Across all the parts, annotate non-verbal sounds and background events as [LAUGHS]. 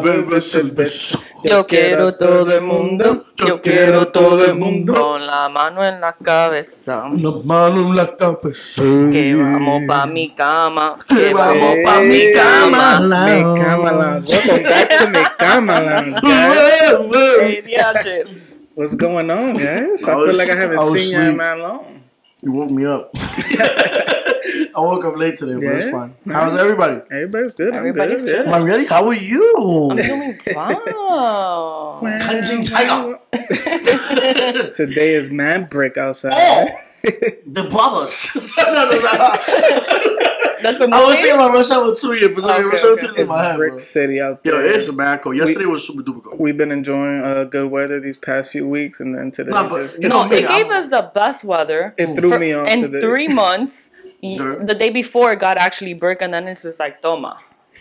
Bebes el beso. Yo quiero todo el mundo, yo quiero todo el mundo con la mano en la cabeza. Las manos en la cabeza. Que vamos pa' mi cama, Que vamos pa' mi cama. Mi cama, welcome back to mi cama, guys. [LAUGHS] Hey, diaches. What's going on, guys? I, I feel was- like I haven't seen you in man long. You woke me up. [LAUGHS] I woke up late today, but it's Yeah? fine. How's everybody? Everybody's good. Everybody's I'm good. Am I ready? How are you? I'm doing [LAUGHS] wow. Kanjin Tiger. [LAUGHS] Today is man break outside. Oh, the brothers. no, no, no. That's a I was thinking movie. about Rush Hour 2 yeah, but Okay, Rush Hour okay. 2 is in It's my head, bro. Brick City out Yo, there. it's a man cold. Yesterday was super duper cold. We've been enjoying uh, good weather these past few weeks, and then today Nah, but you know No, it gave I'm- us the best weather. it threw for- me off in today. three months. [LAUGHS] The day before, it got actually brick, and then it's just like toma.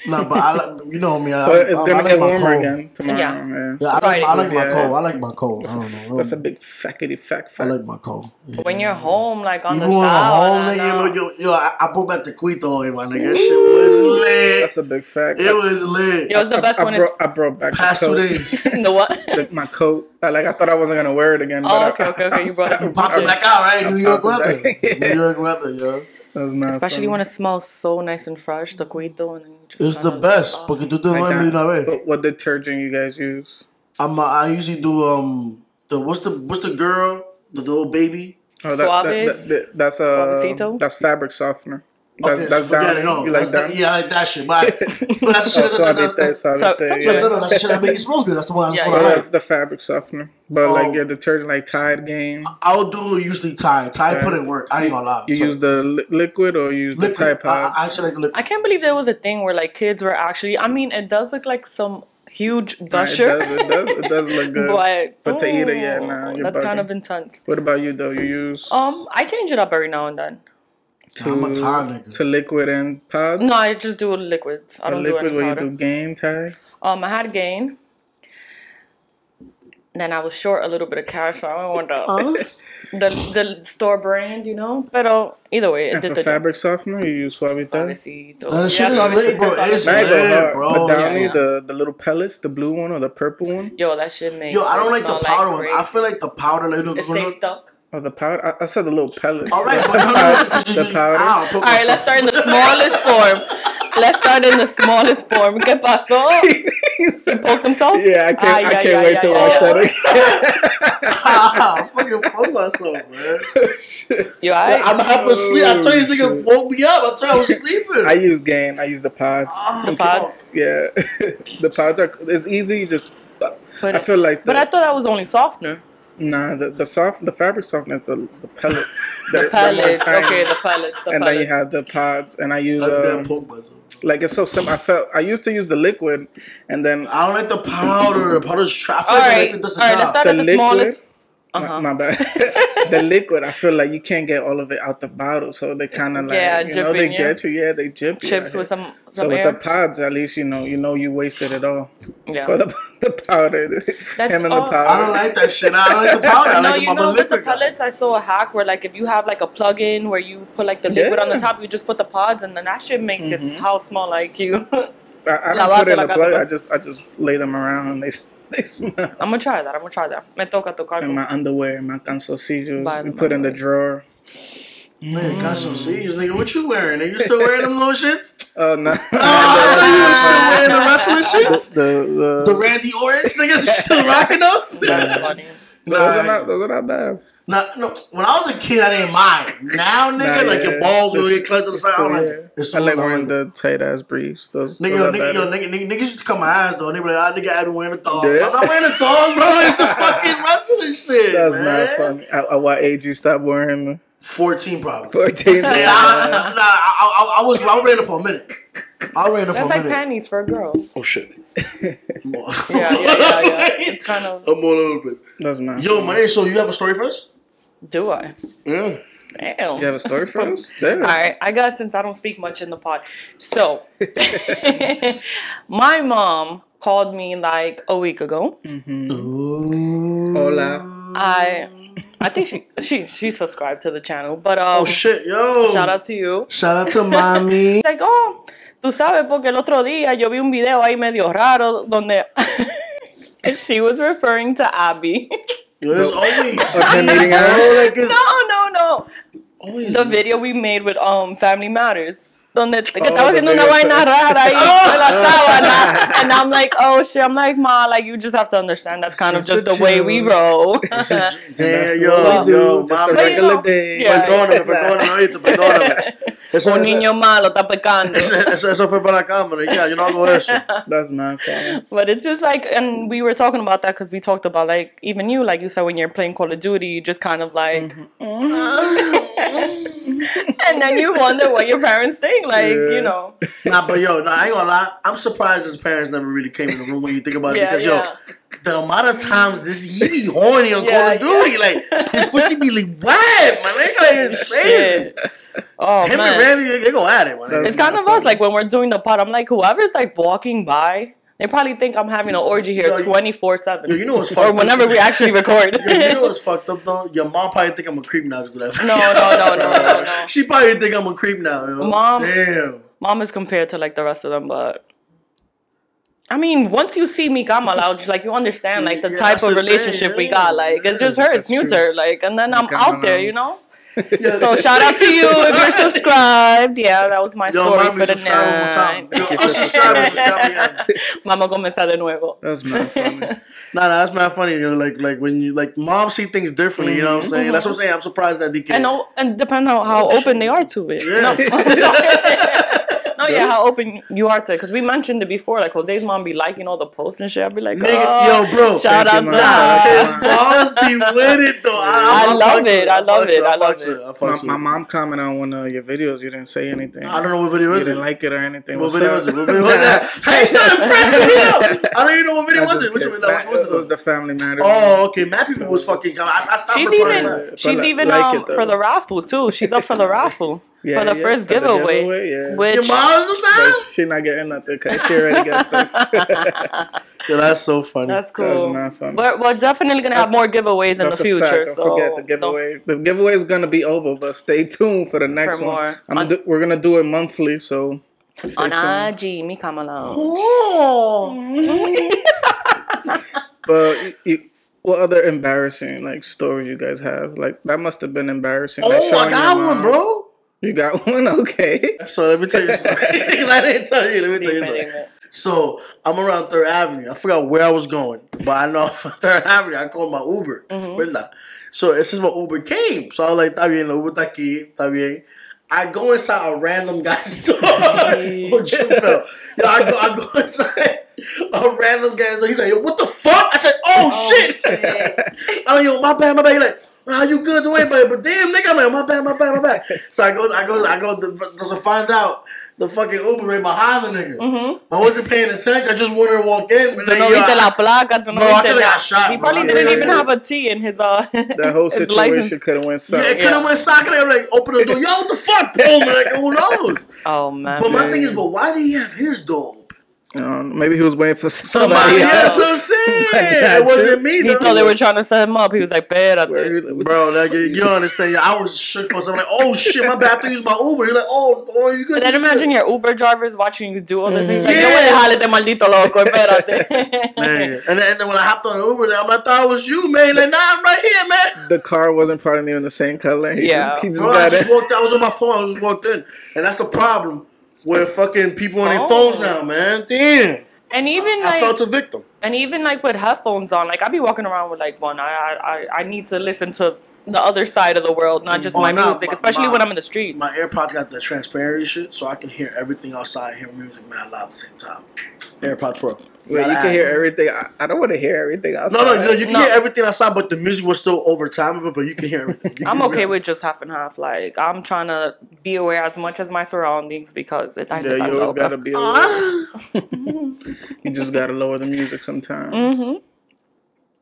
Nah, but I like, you know me. I, but it's I, gonna I like get my warmer cold. again tomorrow. Yeah. Yeah. Yeah, I like, I like my Yeah. cold. I like my cold. I don't know. That's a big fackety fact I like my cold. Yeah. When you're home, like on You the going south, home, I nigga? You know. know, yo, yo, I, I broke back the Quito, my nigga. That shit was lit. That's a big fact. It was lit. It was the best I, one. I, Is brought, I brought back Past the two days. [LAUGHS] the what? [LAUGHS] the, my coat. I, like I thought I wasn't gonna wear it again. Oh, but okay, I, okay, okay. You brought it. Popped it back out, right? I New York weather. New York weather, yo. That was mad Especially funny. when it smells so nice and fresh, the cuito, and you just It's the kinda- best. oh. Porque tú te duermes una vez. got- What, what detergent you guys use? I'm, uh, I usually do um the what's the what's the girl the little baby. Oh, Suaves? that's uh, Suavecito? that's fabric softener. That's, Okay, that's so forget down. it. No, you that's like that, down? yeah, I like that shit. [LAUGHS] But, but that's the Oh, shit that, that, that, Suavitel, that, So- Suavitel, some- yeah. no, no, that's the shit that makes you smell good. That's the one. That's Yeah, what Oh, I yeah. like. that's the fabric softener. But Oh. like your detergent, like Tide Game, I'll do usually Tide. Tide Right. put in work. I ain't gonna lie. you So, use the li- liquid or you use the liquid. Tide I, Pods? I actually like the liquid. I can't believe there was a thing where like kids were actually. I mean, it does look like some huge Right, gusher. It does, it does, it does look [LAUGHS] good. but But to eat it, yeah, ooh, nah, you're that's kind of intense. what about you though? You use Um, I change it up every now and then. To, I'm a Tide nigga. to liquid and pods? No, I just do liquids. I Or don't do liquid any where you do gain Tide? Um, I had gain. Then I was short a little bit of cash, so I went with Huh? the, [LAUGHS] the the store brand, you know. But oh, either way, it And did for the job. fabric softener, you use Suavitel? Suavecito. That shit is suavecito, lit, bro. It's Now suavecito. it goes lit, hard. bro. But Downy, Yeah. the, the little pellets, the blue one or the purple one, Yo, that shit makes. Yo, I don't like the smell powder ones. I feel like the powder, like, It no, stays stuck. Or the powder. I, I said the little pellets. all right, the, you- the powder. Ow, All right, let's start in the smallest form. Let's start in the smallest form. ¿Qué pasó? [LAUGHS] He poked himself? Yeah, I can't. Ay, I can't ay, wait ay, to ay, watch ay. that again. [LAUGHS] I fucking broke myself, man. [LAUGHS] Yo, I, I'm half asleep. I told you this nigga woke me up. I told you I was sleeping. I use Gain. I use the pods. Ah, the pods. Yeah, the pods are. It's easy. You just. Put I it- feel like. The, But I thought that was only softener. Nah, the, the soft, the fabric softener, the the pellets. [LAUGHS] The They're- they're more pellets. Okay, the pellets. The and then you have the pods, and I use I damn um, poked myself. like it's so simple. I felt I used to use the liquid, and then I don't like the powder. The powder's traffic. all right, It does the all right. Let's start The at the liquid- smallest. Uh my, huh. my bad. [LAUGHS] the liquid, I feel like you can't get all of it out the bottle, so they kind of like Yeah, you know they you. get you. Yeah, they jip you. Chips out with here. some So some with the pods, at least you know you know you wasted it all. yeah. But the, [LAUGHS] the powder, That's him and the powder. I don't like that shit. I don't like the powder. I [LAUGHS] no, like the you know, bubble with the liquid. guy. pellets, I saw a hack where, like, if you have like a plug-in where you put like the liquid on the top, you just put the pods, and then that shit makes your Mhm. house smell like you. I, I don't put it in vato the plug. I just I just lay them around and they [LAUGHS] they smell. I'm gonna try that. I'm gonna try that. Me toca tocar. In my underwear, my calzoncillos, By we put in the underwears. drawer. Man, got some nigga. What you wearing? Nigga, you still [LAUGHS] wearing them little shits? Oh no! [LAUGHS] Oh, I thought you was still wearing the wrestling shits. the the, The Randy Orton's niggas you still rocking those? That's funny. those are Nah, not those are not bad. Nah, no, when I was a kid, I didn't mind. Now, nigga, Nah, like yeah. your balls will get collected to the side. I'm So, like, yeah. it's I like wearing annoying. the tight ass briefs. Those, Nigga, those yo, nigga, yo, nigga, nigga, niggas used to cut my ass though. They be like, ah, nigga, I've been wearing a thong. Yeah. I'm not wearing a thong, bro. It's [LAUGHS] the fucking wrestling shit. That's man. not funny. At, at what age you stop wearing them? 14 probably. Fourteen. Yeah, I, nah, nah, I, I, I was I ran it for a minute. I ran it for That's a like panties for a girl. Oh shit. [LAUGHS] Yeah, yeah, yeah, yeah. It's kind of. [LAUGHS] I'm all over the place. That's not. Yo, funny. money. So you have a story for us? Do I? Yeah. Damn. You have a story for us? There. [LAUGHS] All right, I guess since I don't speak much in the pod. So, [LAUGHS] my mom called me like a week ago. Ooh. Hola. I I think she she she subscribed to the channel, but um Oh shit, yo. shout out to you. Shout out to mommy. [LAUGHS] Like, oh, Tú sabes, porque el otro día yo vi un video ahí medio raro donde she was referring to Abby. There's always. [LAUGHS] Of them eating ass? Like it's No, no, no. always. The video we made with um Family Matters. Donde que Oh, estaba the haciendo una video vaina fue- rara ahí [LAUGHS] con la oh. sábana. And I'm like, oh shit. I'm like, ma, like you just have to understand that's kind of just just a the way we roll. [LAUGHS] [LAUGHS] And Yeah, that's yo, what we do. yo, just a mama. But you regular know, day. yeah. Perdóname, perdóname, oíste, perdóname. Eso, Un eso, niño malo está pecando. eso, eso fue para la cámara. Ya, yo no hago eso. That's my fault. But it's just like, and we were talking about that because we talked about like even you, like you said, when you're playing Call of Duty, you just kind of like, mm-hmm. Mm-hmm. And then you wonder what your parents think, like Yeah. you know, Nah, but yo, nah, I ain't gonna lie. I'm surprised his parents never really came in the room when you think about it. Because yeah. yo, the amount of times this he be horny on Call Yeah, of Duty, like his pussy be like wet, man. They like it's shit. Oh Him and Randy, they, they go at it, man. It's kind of us. Like when we're doing the pod, I'm like, whoever's like walking by. They probably think I'm having an orgy here twenty four seven. Yo, you know what's Or fucked up? whenever we actually [LAUGHS] record. Yo, you know what's [LAUGHS] fucked up though? Your mom probably think I'm a creep now because of that. no, no, no, no, no, no. [LAUGHS] She probably think I'm a creep now, yo. Mom- Damn. Mom is compared to like the rest of them, but I mean, once you see me come out, like you understand like the Yeah, type of the thing, relationship we got. Like it's just her, it's neuter. Like and then I'm out there, you know. Yeah, So shout out to you if you're [LAUGHS] subscribed. Yeah, that was my Yo, story for the subscribe one more time. night. Yo, unsubscribe. [LAUGHS] Mama comenzar de nuevo. That's my funny. Nah, nah, that's mad funny. You know, like like when you like mom see things differently. You know what I'm saying? That's what I'm mm-hmm. saying. I'm surprised that they can. And no, and depend on how oh, open they are to it. Yeah. No, [LAUGHS] no, yeah, how open you are to it. Because we mentioned it before. Like Jose's mom be liking all the posts and shit. I'd be like, Nigga, oh, yo, bro. [LAUGHS] shout out to her. His [LAUGHS] moms be with it though. I I, love it, with I love it, I love it. I My, fucks my mom commented on one of your videos. You didn't say anything. I don't know what video You is it. didn't like it or anything. What video up? is it? What video [LAUGHS] was that? Hey, it's not impressive. yo. I don't even know what video was it. Which one? That was, it? was the Family Matters. Oh, okay. Mad people was fucking. I, I stopped She's even she's even um for the raffle too. She's up for the raffle Yeah, for the yeah, first for the giveaway, giveaway, yeah. Your mom's But sometimes. she not getting nothing because she already got stuff. Yeah, that's so funny. that's That was cool. mad fun. We're, we're definitely gonna have more giveaways in the future. fact. Don't so forget the don't- giveaway. The giveaway is gonna be over, but stay tuned for the next For one. I'm On- do, we're gonna do it monthly, so stay on tuned. IG, me come along. Oh. But y- y- what other embarrassing like stories you guys have? Like that must have been embarrassing. like, Oh, I got one, mom. bro. You got one, okay. So let me tell you something. Because I didn't tell you. Let me tell you Dime, something. So I'm around Third Avenue. I forgot where I was going, but I know [LAUGHS] from Third Avenue. I called my Uber, mm-hmm. ¿verdad? So it says my Uber came. So I was like, está bien, el Uber está aquí, está bien. I go inside a random guy's [LAUGHS] store. oh, Jim fell. Yo, I go, I go [LAUGHS] inside a random guy's store. He's like, yo, what the fuck? I said, oh, oh shit. I'm like, yo, my bad, my bad. He's like, how you good doing, buddy? But damn, nigga, I'm like, my bad, my bad, my bad. So I go, I go, I go to, to find out the fucking Uber right behind the nigga. Mm-hmm. I wasn't paying attention. I just wanted to walk in. But Tú no yo, I- la placa, tú no Bro, I could've got shot, He probably I didn't could've even got- have a T in his uh [LAUGHS] That whole [LAUGHS] his situation license. could have went south. Yeah, it could have Yeah. went soccer. I'm like, open the door. Yo, what the fuck, bro? Man, like, who knows? Oh man. But my Yeah. thing is, but why did he have his door open? Maybe he was waiting for Somebody, somebody yeah, else. that's what I'm [LAUGHS] saying. Like, it wasn't me, he though. thought they were trying to set him up. He was like, "Bad, "Espérate." he- Bro, like, you, you don't understand. I was shook for something. Like, oh shit, my bad. I use my Uber. You're like, oh, oh, you good? But then you good. imagine your Uber drivers watching you do all this. He's like, Yeah. "Yo voy a dejarle este maldito loco, espérate." [LAUGHS] Man. And, then, and then when I hopped on Uber, I'm like, I thought it was you, man. Like, nah, I'm right here, man. The car wasn't probably even the same color. He Yeah. just, he just Bro, I just it. walked. I was on my phone. I just walked in, and that's the problem with fucking people on their Phones. now, man. Damn, and even I like, felt a victim. and even like with headphones on, like I'd be walking around with like one. I I I- I need to listen to the other side of the world, not just Oh, my nah, music, my- especially my- when I'm in the street. My AirPods got the transparency shit, so I can hear everything outside, hear music mad loud at the same time. AirPods Pro. Wait, you can hear everything. I, I don't want to hear everything outside. No, no, no. You can No. hear everything outside, but the music was still over time. But, but you can hear everything. You [LAUGHS] I'm can okay hear- with just half and half. Like I'm trying to be aware as much as my surroundings because it. Yeah, you always gotta be. [LAUGHS] [LAUGHS] Aware. You just gotta lower the music sometimes, hmm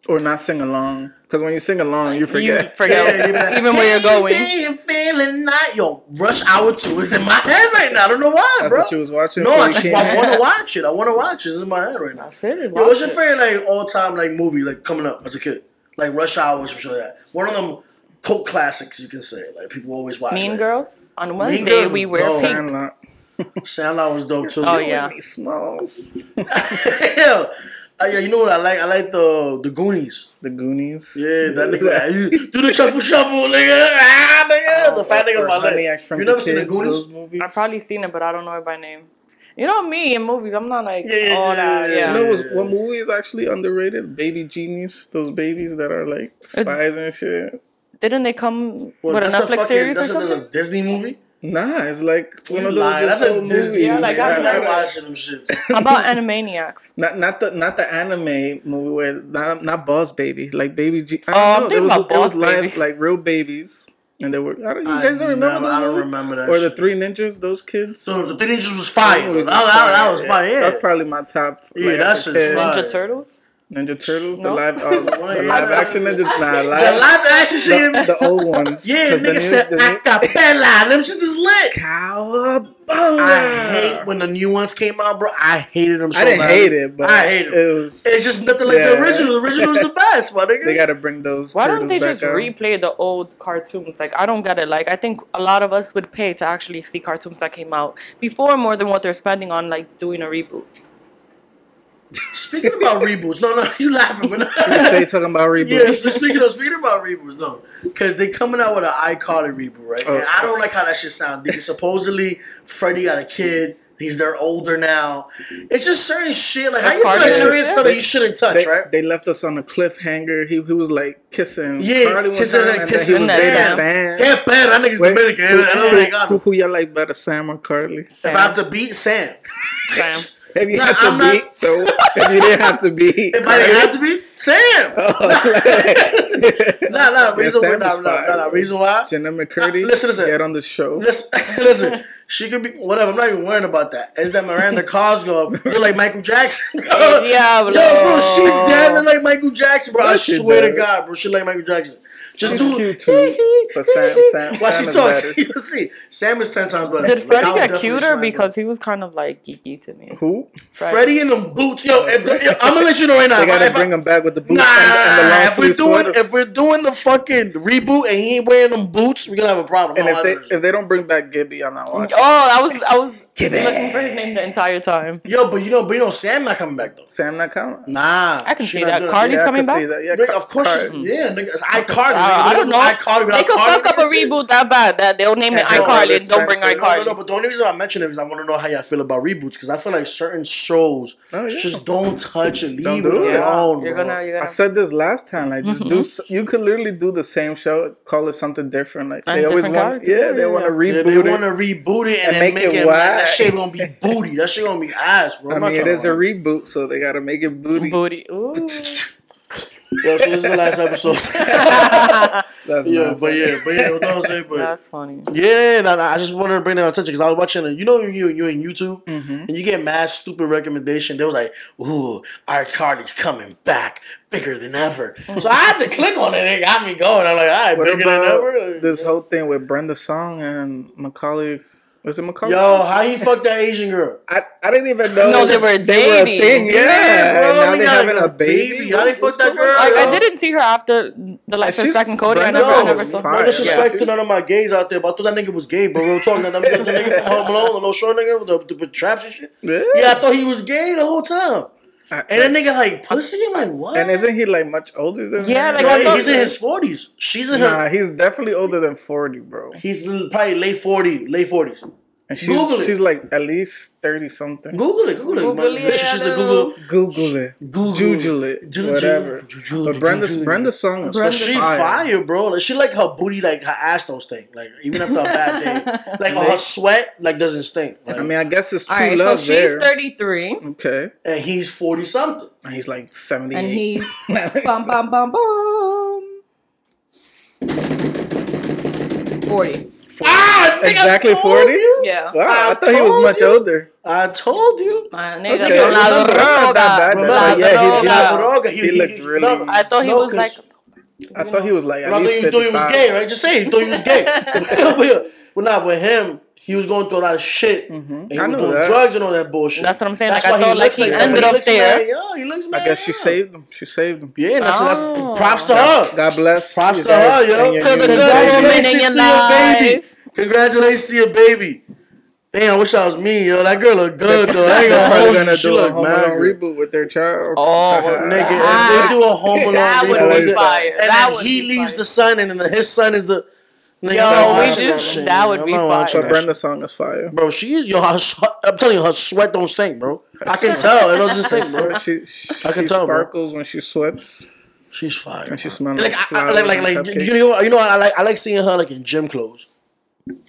or not sing along. Because when you sing along, you You forget. forget [LAUGHS] Yeah, you be even where you're going. Hey, you feeling not Yo, Rush Hour Two is in my head right now. I don't know why, That's bro. what you was watching. No, I just I want to watch it. I want to watch it. It's in my head right now. That's it. Yo, what's your favorite like all time like movie like coming up as a kid? Like Rush Hour or some shit like that. One of them cult classics you can say. Like people always watch. Mean like, Girls on Wednesday Girls we was wear dope. pink. Sandlot. Sandlot was dope too. Oh, yeah. Whitney Smalls. [LAUGHS] [LAUGHS] yeah. Uh, yeah, you know what I like? I like the the Goonies. The Goonies. Yeah, that nigga. you do the shuffle shuffle, nigga. Ah, nigga. the fat nigga Or my Honey, I leg. You the never seen the Goonies? those movies? I've probably seen it, but I don't know it by name. You know me in movies, I'm not like Yeah, yeah, all yeah, that. yeah, Yeah. You know what's- what movie is actually underrated? Baby Genius. Those babies that are like spies and shit. Didn't they come Well, with a that's Netflix fucking, series or that's a, that's something? a Disney movie. Nah, it's like one You of those. lying. That's a Disney movies. Yeah, movie. like, I I'm not- watching them shit. [LAUGHS] How about Animaniacs? Not not the not the anime movie where not not Boss Baby like Baby G. I Oh, don't I'm know. It was about it was live Baby. like real babies, and they were. I don't, you I guys don't remember? never- those I don't remember that Or the. Three Ninjas, those kids. So the Three Ninjas was fire. Those though. movies That, that, that was fire. Yeah. That's probably my top. Yeah, like, that as a shit's kid. fire. Ninja Turtles? Ninja Turtles, No? the live, uh, the [LAUGHS] live action Ninja, nah, the live, live action shit. the, the old ones. yeah, 'Cause the nigga new- said the new- acapella. Them shit is lit. Cowabunga. I hate when the new ones came out, bro. I hated them so I didn't bad. hate it, but I hate it. it was. It's just nothing like the original. The original is the best, my nigga. they got to bring those. Why don't they just out. replay the old cartoons? Like, I don't get it. Like, I think a lot of us would pay to actually see cartoons that came out before more than what they're spending on, like, doing a reboot. Speaking about reboots, no, no, [LAUGHS] you laughing, but [LAUGHS] Stay talking about reboots. yeah. Speaking of speaking about reboots, though, because they coming out with an iCarly reboot, right? Oh. and I don't like how that shit sounds. Because supposedly Freddie got a kid. He's they're older now. It's just certain shit. Like how you feel like certain stuff that you shouldn't touch, They, right? they left us on a cliffhanger. He, he was like kissing Yeah, Carly one kissing- time, like, and kissing then he was Sam. dating Sam. Get better. That nigga's Wait, Dominican. who, I know they got who, him. who y'all like better, Sam or Carly? If I have to beat Sam, Sam. If you Nah, had to I'm not- so if you didn't have to be, [LAUGHS] if I didn't have to be, Sam, oh, [LAUGHS] [LAUGHS] nah, nah. Reason why, Sam nah, is nah, fire. nah, nah. Reason why. Jenna McCurdy, Nah, listen, listen. get on the show. Listen, listen. She could be whatever. I'm not even worrying about that. It's that Miranda Cosgrove. You're like Michael Jackson. Yeah, Yo, bro, she dead like Michael Jackson, bro. I Yeah, she swear to. God, bro, she like Michael Jackson. Just She's do cute, too. But Sam- Sam- Watch Sam she is talks. better. [LAUGHS] You'll see. Sam is ten times better. Did Like, Freddie I'll get cuter because him. he was kind of like geeky to me? Who? Freddie in them boots, yo. If the, if- I'm gonna let you know right now. They gotta if I- bring him back with the boots Nah, and, and the if we're doing sweaters. if we're doing the fucking reboot and he ain't wearing them boots, we're gonna have a problem. and I if they if they don't bring back Gibby, I'm not watching. Oh, I was I was [LAUGHS] Give it. looking for his name the entire time. Yo, but you know, but you know, Sam not coming back though. Sam not coming. Nah, I can see that. Carly's Yeah, coming back. Yeah, of course, yeah, nigga, it's iCarly. Nigga. I don't know. iCarly They without could Carly, fuck up a reboot that bad that they'll name it Yeah, no, iCarly and don't bring Spencer. No, no, iCarly. no, but the only reason I mention it is I want to know how y'all feel about reboots because I feel like certain shows Oh, yeah. just don't touch it, Don't leave do it it. alone. You're bro. gonna you're I gonna said this last time. Like, just Mm-hmm. do. You could literally do the same show, call it something different. Like And they always want. characters. Yeah, they want to reboot. Yeah, they want to reboot it and, and make make, it it. Man, that shit gonna be booty. That shit gonna be ass, bro. I mean, it trying is a reboot, so they gotta make it booty. booty. [LAUGHS] Ooh. Yo, so this is the last [LAUGHS] episode. That's [LAUGHS] yeah, not but yeah, but yeah, what I was saying, but That's funny. yeah, nah, nah, I just wanted to bring that attention because I was watching it. You know, you you in YouTube Mm-hmm. and you get mad stupid recommendation. They was like, "Ooh, iCarly's coming back, bigger than ever." So I had to [LAUGHS] click on it. It got me going. I'm like, "All right, What bigger than about ever." this whole thing with Brenda Song and Macaulay? Was it Macaulay? Yo, how he fucked that Asian girl? I, I didn't even know. No, they were They were a dating. thing. Yeah, Yeah, bro, now they they having like a a baby. baby. How they What's fuck that girl? on? Like I didn't see her after the like She's- second Cody. I Brenda never, I Song never is saw. fire. No disrespect Yeah, to none of my gays out there, but I thought that nigga was gay, bro. Real talk. That nigga, the from Home Alone, the little short nigga with the, the, with traps and shit. Yeah. Yeah, I thought he was gay the whole time. I- And that nigga like pussy, I'm like what? and isn't he like much older than Yeah, her? like, no, I he- thought- he's in his forties. She's in her. Nah, he's definitely older than forty, bro. He's probably late forty, late forties. And she's Google it. she's like at least thirty something. Google it, Google it. Google man. it, She's the hello. Google. Google it, Google Jujule it, Juju- whatever. Juju- But Brenda's Juju- Brenda Song is But Brenda she fire. fire. bro. Like, she like her booty, like her ass don't stink. Like even after a bad day, [LAUGHS] like her sweat like doesn't stink. Like, I mean, I guess it's true All right, so she's there. 33 Okay, and he's forty something. and he's like seventy. and [LAUGHS] he's bum bum bum bum 40. Ah, nigga, exactly forty. you. Yeah. Wow, I, I thought he was much you. older. I told you. My nigga Okay, son la remember, not that droga. bad, La but yeah, he- he droga. looked- He looks really- I thought he No, was 'cause- like I thought he was like at I least thought you thought he was gay, right? Just say you thought he was gay. well, [LAUGHS] [LAUGHS] well, not with him. He was going through a lot of shit. And he I was doing that. drugs and all that bullshit. That's what I'm saying, That's like, I why thought, like, looks he that, ended but up looks there. mad young. He looks mad I guess she young. saved him. She saved him. Yeah, that's, Oh. that's props to her. God bless. Props to her, yo. To the good woman in Congratulations your to your baby. life. Congratulations to your baby. Damn, I wish I was me, yo. That girl look good [LAUGHS] though. I ain't gonna hold gonna you. She do a Home mad Alone reboot with their child. Oh, [LAUGHS] Nigga, Ah, if they do a Home Alone that would reboot, be fire. and That then he leaves fire. the son, and then his son is the. Nigga, Yo, I'm we watching just- shit, that would I'm be not fire. watching So Brenda Song is fire. Bro, she is yo. Her, I'm telling you, her sweat don't stink, bro. I can tell. It doesn't stink, bro. She, she, I can she tell, bro. sparkles when she sweats She's fire. and she smells Like, like, I, I, like, like, like, you know, you know, I like, I like seeing her like in gym clothes.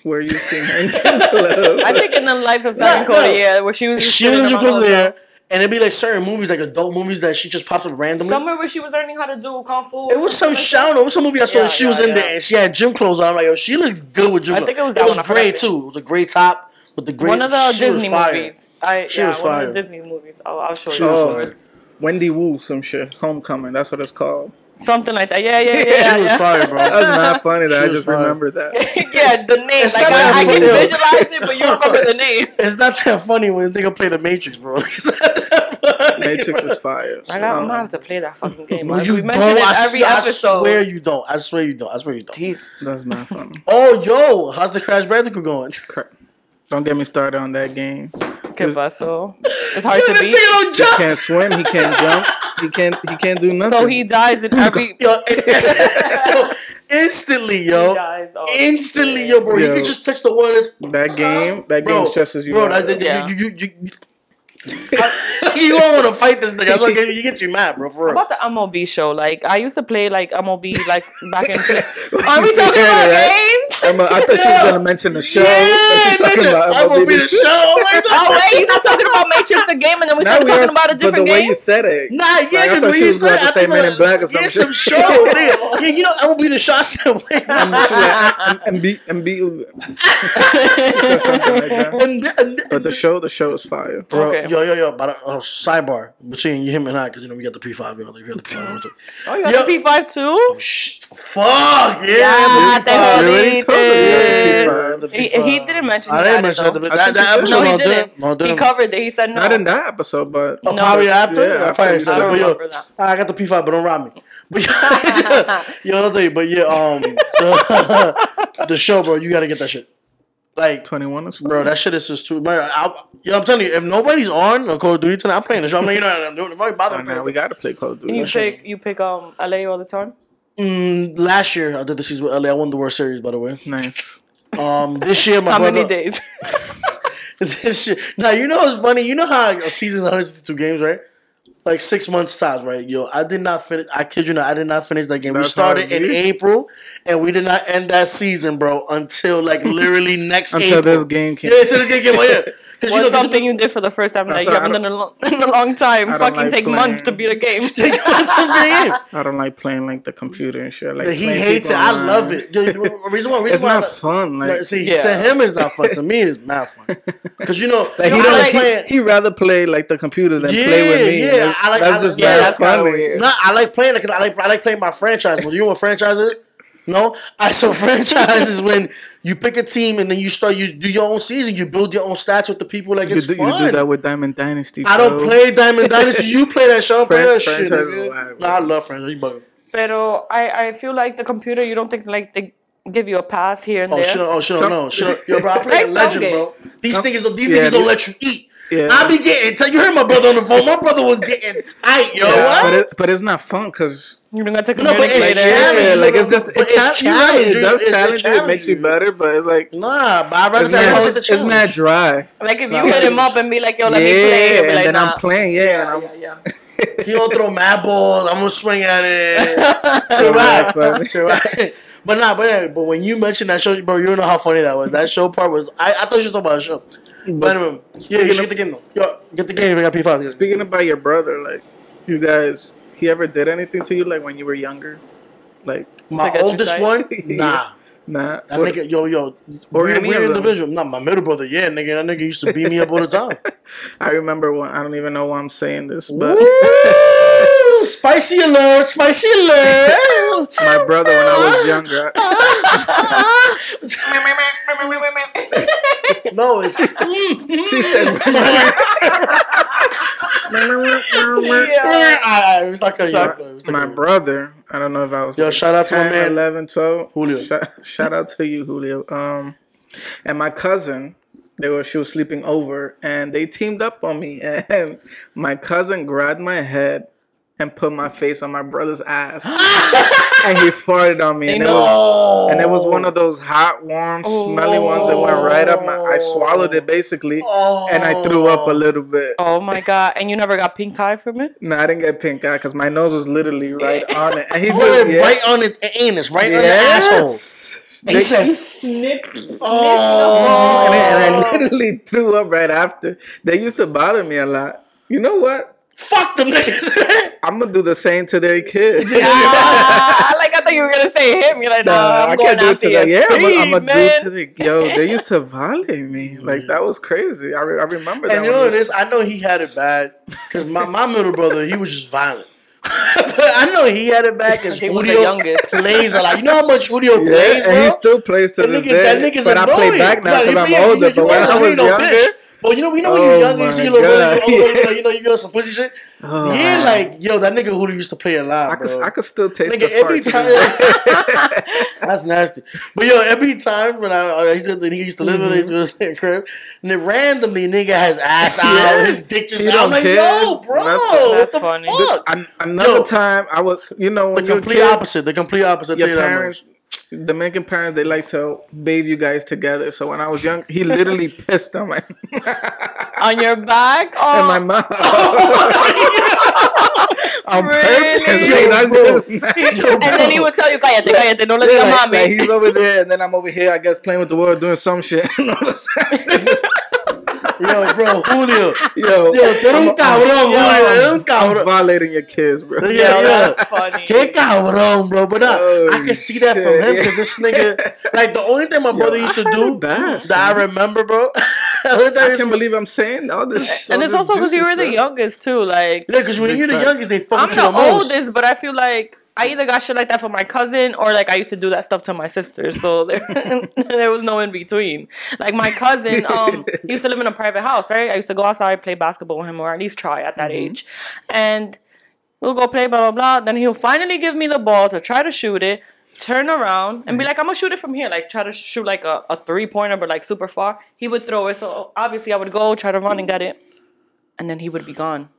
Where you seen her in gym [LAUGHS] clothes. I think in the life of No, Simon Cody, no. yeah, where she was She was in gym clothes the there, and it'd be like certain movies, like adult movies that she just pops up randomly. Somewhere where she was learning how to do kung fu. It was some shout. It was some movie I saw. Yeah, that she yeah, was in yeah. there and she had gym clothes on. I'm like, yo, she looks good with gym I clothes. think it was It that was one, I gray too. It was a gray top with the gray. One of the she was Disney fire. movies. I She yeah, was one fire. of the Disney movies. I'll, I'll show She you was afterwards. Wendy Wu, some shit. Homecoming. That's what it's called. Something like that. Yeah, yeah, [LAUGHS] yeah. She yeah, was yeah. fire, bro. That was not funny that She I just fire. remembered that. [LAUGHS] yeah, the name. It's like I, I can funny. visualize it, but you remember the name. [LAUGHS] It's not that funny when they can play the Matrix, bro. It's not that funny. Matrix is fire. I got, I'm gonna have to play that fucking game. No, you we don't. mentioned it I, every swear, I episode. swear you don't. I swear you don't. I swear you don't. Jesus. That's not funny. Oh, yo, how's the Crash Bandicoot going? Don't get me started on that game. Que paso? [LAUGHS] It's hard to this beat. don't He can't swim. He can't jump. He can't. He can't do nothing. So he dies in every. Yo, [LAUGHS] yo, instantly, yo. He dies. Instantly, yo, bro. You can just touch the one that game. That bro, game stresses you bro, out. that, Yeah. you, you, you, you, [LAUGHS] you don't want to fight this nigga. That's what get you get you mad, bro. For real. About the MLB show, like I used to play like MLB like back in. [LAUGHS] What Are [LAUGHS] you we say talking there, about right? games? Emma, I thought you was gonna mention the show. Yeah, What you talking nigga, about? I'm gonna MLB be the the show. Like Oh wait, you're not talking about Matrix the game, and then we Now started talking are- about a but different the way game. you said it. Nah, yeah, Like, I because thought when you was said, about to I say think Men in Black or some yeah, some show. nigga. Yeah, you know, I will be the shot. I said, wait, And she be and be said something like that. and, and, But the show, the show is fire. Bro, Okay. Yo, yo, yo, but uh, uh, sidebar between him and I, because you know we got the P5, you know, we got the P5. Oh, you got [LAUGHS] Yo. the P5 too? Shh, fuck, yeah. Ah, the te P5. already told you Yeah, the He, P5. he didn't mention. I he didn't mention it, that. that, that episode, No, he didn't. No, He didn't. covered it. He said no. Not in that episode, but Oh, No. probably after. Yeah, I after probably said said it, it. but yo, that. I got the P5, but don't rob me. [LAUGHS] But [LAUGHS] yo, I'll tell you, but yeah, um, the, the show, bro, you gotta get that shit. Like, twenty one bro, that shit is just too. Man, I, yo, I'm telling you, if nobody's on on Call of Duty tonight, I'm playing the show. I'm like, you know what I'm doing. Nobody bother me. now we gotta play Call of Duty. You That shit. pick you pick um LA all the time. Mm, last year, I did the season with LA. I won the World Series, by the way. Nice. Um, this [LAUGHS] year, my How brother. many days? [LAUGHS] this year, now you know what's funny. You know how a season's 162 games, right? Like six months tops, right? Yo, I did not finish. I kid you not, I did not finish that game. we That's how started in. April, and we did not end that season, bro, until like literally [LAUGHS] next Until April. this game came. Yeah, until this game came out. Yeah, [LAUGHS] because What's something you did for the first time that That's you haven't done in a, long, [LAUGHS] in a long time? Fucking like take playing. months to beat a game. [LAUGHS] [LAUGHS] I don't like playing like the computer and shit. Like he hates it. people I love it. Yo, the reason why, reason It's why not I- fun. Like, Like, see, Yeah. to him it's not fun. To me, it's mad fun. Because you know, like you he know, I don't. like playing. he, he rather play like the computer than play with me. Yeah, yeah, That's, I like- that's I just like- yeah, not that's kinda funny. weird. No, I like playing it because I like I like playing my franchise. Well, you know what franchise is? No, I so [LAUGHS] franchise is when you pick a team and then you start you do your own season. You build your own stats with the people. Like You it's do, you do that with Diamond Dynasty. I don't play Diamond [LAUGHS] Dynasty. You play that show. Play Fran- that shit. franchise nigga. is whack, Nah, I love franchise. You bugging. Pero I, I feel like the computer, you don't think like they give you a pass here and Oh, there. she don't. Oh, she don't oh, Some- know. She don't. Yo, bro, I play a legend, bro. These Some- niggas, don't, these Yeah, niggas don't let you eat. Yeah. I be getting. Tell you heard my brother on the phone. My brother was getting tight, yo. Yeah, what? But, it, but it's not fun because You're gonna to No, but it's communicate challenging. yeah, like it's just but it's, it's cha- challenging. yeah, it does it challenge you. It makes you better, but it's like Nah, but I'd rather it's say I mad, take the it's challenge. mad dry. Like if you hit him up and be like, yo, let yeah, me play, he'll be and then nah. I'm playing. Yeah, and I'm, yeah, yeah. [LAUGHS] He gonna throw mad balls. I'm gonna swing at it. so Right, right, funny. so right. But nah, but yeah, but when you mentioned that show, bro, you don't know how funny that was. That show part was. I, I thought you were talking about a show. But anyway, yeah, you should get the game though. Yo, get the game. if You got P5. Speaking about your brother, like you guys, he ever did anything to you like when you were younger? Like My oldest one, [LAUGHS] nah. nah. That What- nigga, yo, yo, Or weird, any weird individual. Not my middle brother. Yeah, nigga, that nigga used to beat me up all the time. [LAUGHS] I remember when I don't even know why I'm saying this, but Woo! [LAUGHS] Spicy alert! Spicy alert! my brother when I was younger, no, it's she said, [LAUGHS] yeah. I, I, it's not cutting you Sorry. off, it's not my cutting you off. brother. I don't know if I was. Yo, shout out to my man. 11, 12. Julio. Shout, shout out to you, Julio. Um, and my cousin, they were she was sleeping over, and they teamed up on me, [LAUGHS] and my cousin grabbed my head and put my face on my brother's ass, [LAUGHS] and he farted on me, and it was Oh. and it was one of those hot, warm, smelly ones that went right up my. I swallowed it basically, and I threw up a little bit. Oh my god! And you never got pink eye from it? No, I didn't get pink eye because my nose was literally right on it, and he Put just it yeah. right on the anus, right on the asshole. Yes. And he said, Snip. [LAUGHS] "Oh." and, I, and I literally threw up right after. They used to bother me a lot. You know what? Fuck them niggas. [LAUGHS] I'm gonna do the same to their kids. Ah, [LAUGHS] like I thought you were gonna say him. You're like, no, Nah, I'm I can't do it to them. Yeah, I'm gonna, I'm street, gonna do it to the yo. They used to violate me. [LAUGHS] Like that was crazy. I, re- I remember that. and you know what this- I know he had it bad because my, my middle brother, he was just violent. [LAUGHS] but I know he had it bad because He was the Julio youngest. plays a lot. You know how much Julio Yeah, plays, bro? and he still plays to that this nigga, day. that nigga's but I annoying. play back now Like, because I'm you- you- you But when I was ain't no younger, bitch. But you know, you know when Oh you're younger, you see your little brother, God. you, [LAUGHS] you, know, you know, you got some pussy shit. Oh, yeah, man. like yo, that nigga Julio used to play a lot, I could I could still taste Nigga, the every time [LAUGHS] that's nasty. But yo, every time when I, I used to, the nigga used to live with Mm-hmm. his in crib, and then randomly nigga has ass out, Yeah. his dick just He out. I'm like, care. yo, bro, Nothing. what That's the funny. fuck? An- Another Yo. time, I was you know the when you're a complete kid, opposite. The complete opposite. I'll your you that parents, Dominican parents, they like to bathe you guys together. So when I was young, he literally [LAUGHS] pissed on my [LAUGHS] on your back. in Oh, my mouth. [LAUGHS] on Really? purpose. That's bro. just- and then he would tell you, cállate, cállate, no le Yeah, digas like, mami. like he's over there, and then I'm over here. I guess playing with the world, doing some shit. And all of a sudden, Yo, bro, Julio. yo, Yo, tú eres un I'm- cabrón, yo, Julio. Eres un I'm cabrón. violating your kids, bro. Yeah, Yo, yeah. that's funny. Qué cabrón, bro. But uh, Oh, I can see that from him because this nigga, [LAUGHS] like the only thing my brother used to do it bad, that I remember, bro. [LAUGHS] the only I I can't to- believe I'm saying all this. and all it's this also because you were the youngest too. Like Yeah, because when you're the youngest, they fuck I'm with you the the most. oldest, but I feel like I either got shit like that from my cousin or like I used to do that stuff to my sister. So [LAUGHS] there, [LAUGHS] there was no in between. Like my cousin, um, he used to live in a private house, right? I used to go outside, play basketball with him, or at least try at that age. And we'll go play, blah blah blah. Then he'll finally give me the ball to try to shoot it. Turn around and be like, I'm gonna shoot it from here. Like try to shoot like a, a three pointer, but like super far. He would throw it. So obviously I would go try to run and get it, and then he would be gone.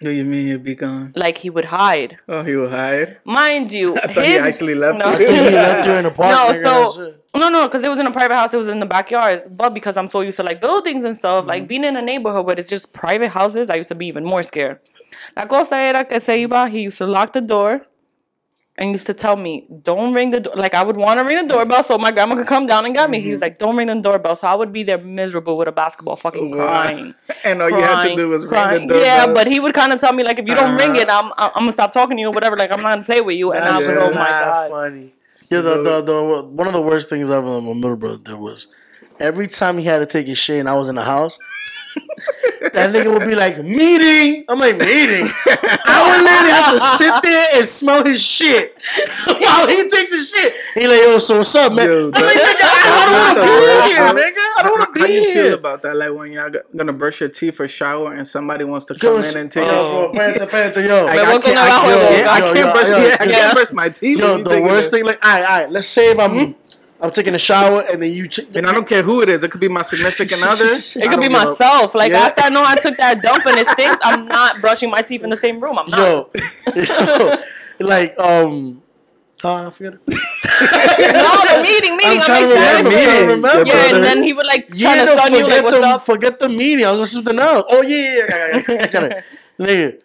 What do you mean he'd be gone? Like he would hide. Oh, he would hide. Mind you, [LAUGHS] I thought he actually left No, you. He left you in the park. no, so no, no, because it was in a private house. It was in the backyards. But because I'm so used to like buildings and stuff, Mm-hmm. like being in a neighborhood where it's just private houses, I used to be even more scared. La cosa era que se iba. He used to lock the door. And used to tell me, don't ring the door. Like, I would want to ring the doorbell so my grandma could come down and get me. Mm-hmm. He was like, don't ring the doorbell. So I would be there miserable with a basketball, fucking crying. [LAUGHS] And all you had to do was ring the doorbell. Yeah, but he would kind of tell me like, if you don't ring Uh-huh. it, I'm I'm gonna stop talking to you or whatever. Like I'm not gonna play with you. And I That's was Yeah. like, oh my god. funny. Yeah, the, the, the, one of the worst things ever that my middle brother did was every time he had to take his shit and I was in the house, [LAUGHS] that nigga would be like, meeting. I'm like, meeting? I would literally have to sit there and smell his shit [LAUGHS] while he takes his shit. He like, yo, so what's up, man? Yo, I'm that- like, nigga, I don't want to be here, nigga. I don't want to How be you feel about that? Like when y'all gonna brush your teeth or shower and somebody wants to come in and take yo, a bro, espérate, espérate, yo. Like, Me I can't, I can't, de yeah, I can't Yo, brush, yo, yeah, I can't brush my teeth. Yo, the worst thing, like, all right, all right, let's say if I'm, I'm taking a shower and then you, t- and I don't care who it is. It could be my significant [LAUGHS] other. It could be myself. Like Yeah. after I know I took that [LAUGHS] dump and it stinks, I'm not brushing my teeth in the same room. I'm not. yo, [LAUGHS] yo, like, um, oh, I forget it. No, the meeting, meeting. I'm I'm, trying to remember. "Damn." Trying to remember. Your Yeah, brother- and then he would like try Yeah, to no, stun you like, forget "What's the up?" forget the meeting. I was gonna something else. Oh yeah, yeah, yeah, yeah, yeah, yeah. nigga.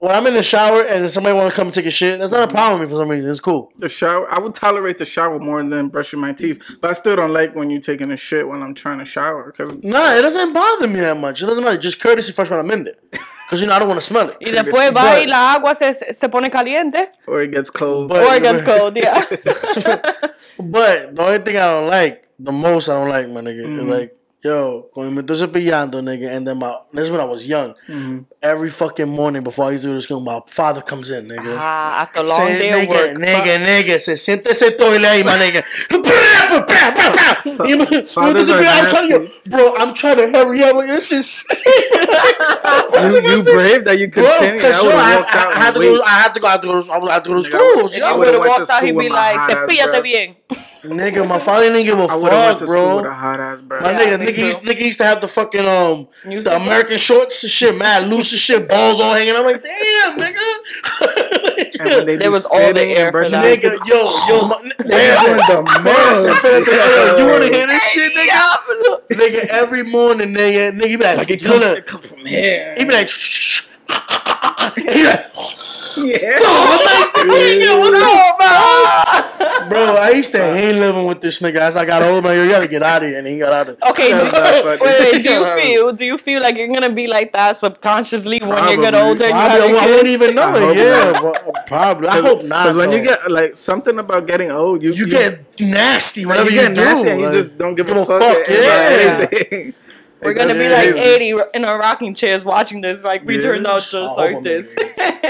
When I'm in the shower and somebody want to come take a shit, that's not a problem with me for some reason. It's cool. The shower, I would tolerate the shower more than brushing my teeth, but I still don't like when you're taking a shit when I'm trying to shower because Nah, it doesn't bother me that much. It doesn't matter. Just courtesy first when I'm in there, because you know I don't want to smell it. Y después va y la agua se, se pone caliente or it gets cold. But- or it gets [LAUGHS] cold. Yeah. [LAUGHS] But the only thing I don't like, the most I don't like, my nigga, Mm-hmm. is like, yo, cuando me estoy cepillando, nigga, and then my, this is when I was young. Mm-hmm. Every fucking morning before I used to do this, my father comes in, nigga. Ah, after a long Say, day nigga, work. nigga, nigga, se siente ese toile ahí, my nigga. [LAUGHS] You know, Fathers are I'm telling you, bro, I'm trying to hurry up. Like, this is you, you brave that you Bro, continue. because I yo, would I, have walked I, out I had to go. I had to go. I had to go. to- I had to go to Nigga. I If yo. you would've would have went to walked out, he'd be like, hot ass cepíllate bien. Nigga, my father didn't give a I would have went fuck, to school with a bro. hot ass bro. My Yeah, nigga, me nigga too. used, nigga used to have the fucking um Music the American shorts and shit, mad loose and shit, balls all hanging. I'm like, damn, [LAUGHS] And when nigga. they There be was all the spitting and air for brushing that. nigga, yo, yo, my, [LAUGHS] They doing the [LAUGHS] most. Yo, you wanna hear this shit, nigga? Nigga, every morning, nigga, nigga, he be like, Like it come, it come from here. he be like, he be like, yeah. I'm like, nigga, what up, bro? I used to hate living with this nigga. As I got older, man, you gotta get out of here, and he got out of. Okay, do, wait, wait. Do you feel? Do you feel like you're gonna be like that subconsciously when you get older? and you have Probably, your I kids? wouldn't even know I it. Yeah, bro, probably. I hope not. Because when you get like something about getting old, you you get nasty like, whenever you you, get do. nasty and you just don't give, give a a fuck, fuck, about yeah. anything. [LAUGHS] We're gonna be like crazy. 80 in our rocking chairs watching this. Like we Yeah. turned out I just hope like I'm this. [LAUGHS]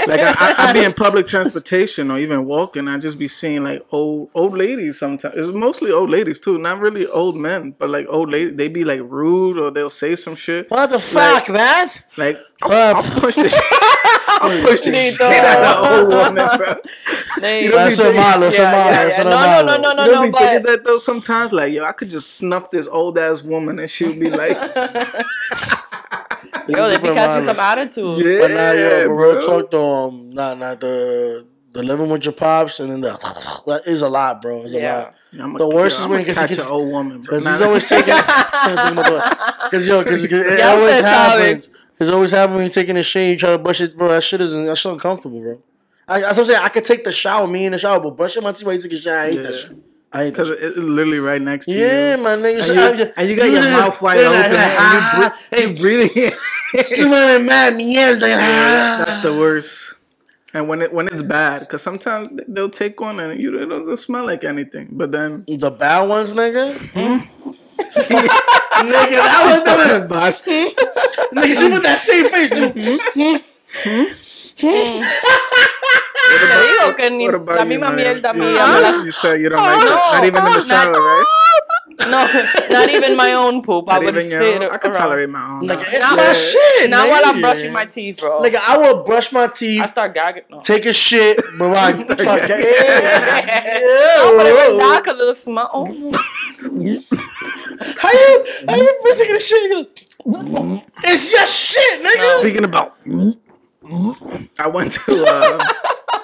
Like I, I, I be in public transportation or even walking, I just be seeing like old old ladies. Sometimes it's mostly old ladies too, not really old men, but like old ladies. They be like rude or they'll say some shit. What the fuck, man? Like I'll, I'll push the [LAUGHS] shit. I'll push the shit out of an old woman, bro. They- You don't That's be a thinking- that's a yeah, malo, yeah, that's yeah. a No, no, no, no, no, you don't no. be thinking But that though. Sometimes, like yo, I could just snuff this old ass woman and she'll be like, [LAUGHS] yo, they be Super catching some attitude. Yeah. But nah, yo, but real bro. talk though, um, nah, nah, the the living with your pops and then the that is a lot, bro. It's a Yeah. lot. I'm The worst is when gonna he gets- catch gets- an old woman, bro. Cause he's always taking. [LAUGHS] Cause yo, cause it Ya always usted happens. It's always happens when you're taking a shit. You try to brush it, bro. That shit isn't. That's uncomfortable, bro. I, that's what I'm saying. I could take the shower, me in the shower, but brushing my teeth while you take a shower, I hate that shit. I Because it's literally right next to Yeah, you. Yeah, my nigga. And you, just- and you got your just- mouth wide open like, and ah, you, bre- you breathing. Smelling mad mierda. [LAUGHS] ah. That's the worst. And when it when it's bad, because sometimes they'll take one and you it doesn't smell like anything. But then The bad ones, nigga. Nigga, that was the But- nigga. She put that same face, dude. Te digo que ni what about la you, misma man? mierda You, mía. you said you don't like that. Not even in the shower, right? No, not even my own poop. I Not would even your sit own? I can around. tolerate my own. Nigga, though. it's Now- my shit. Now nigga. while I'm brushing my teeth, bro, Nigga, I will brush my teeth, I start gagging. No. take a shit, but I [LAUGHS] fuck yeah, [LAUGHS] No, but it yeah, was not because of the smell. [LAUGHS] How you, how you taking a shit? You go, It's just shit, nigga. Speaking about, I went to uh,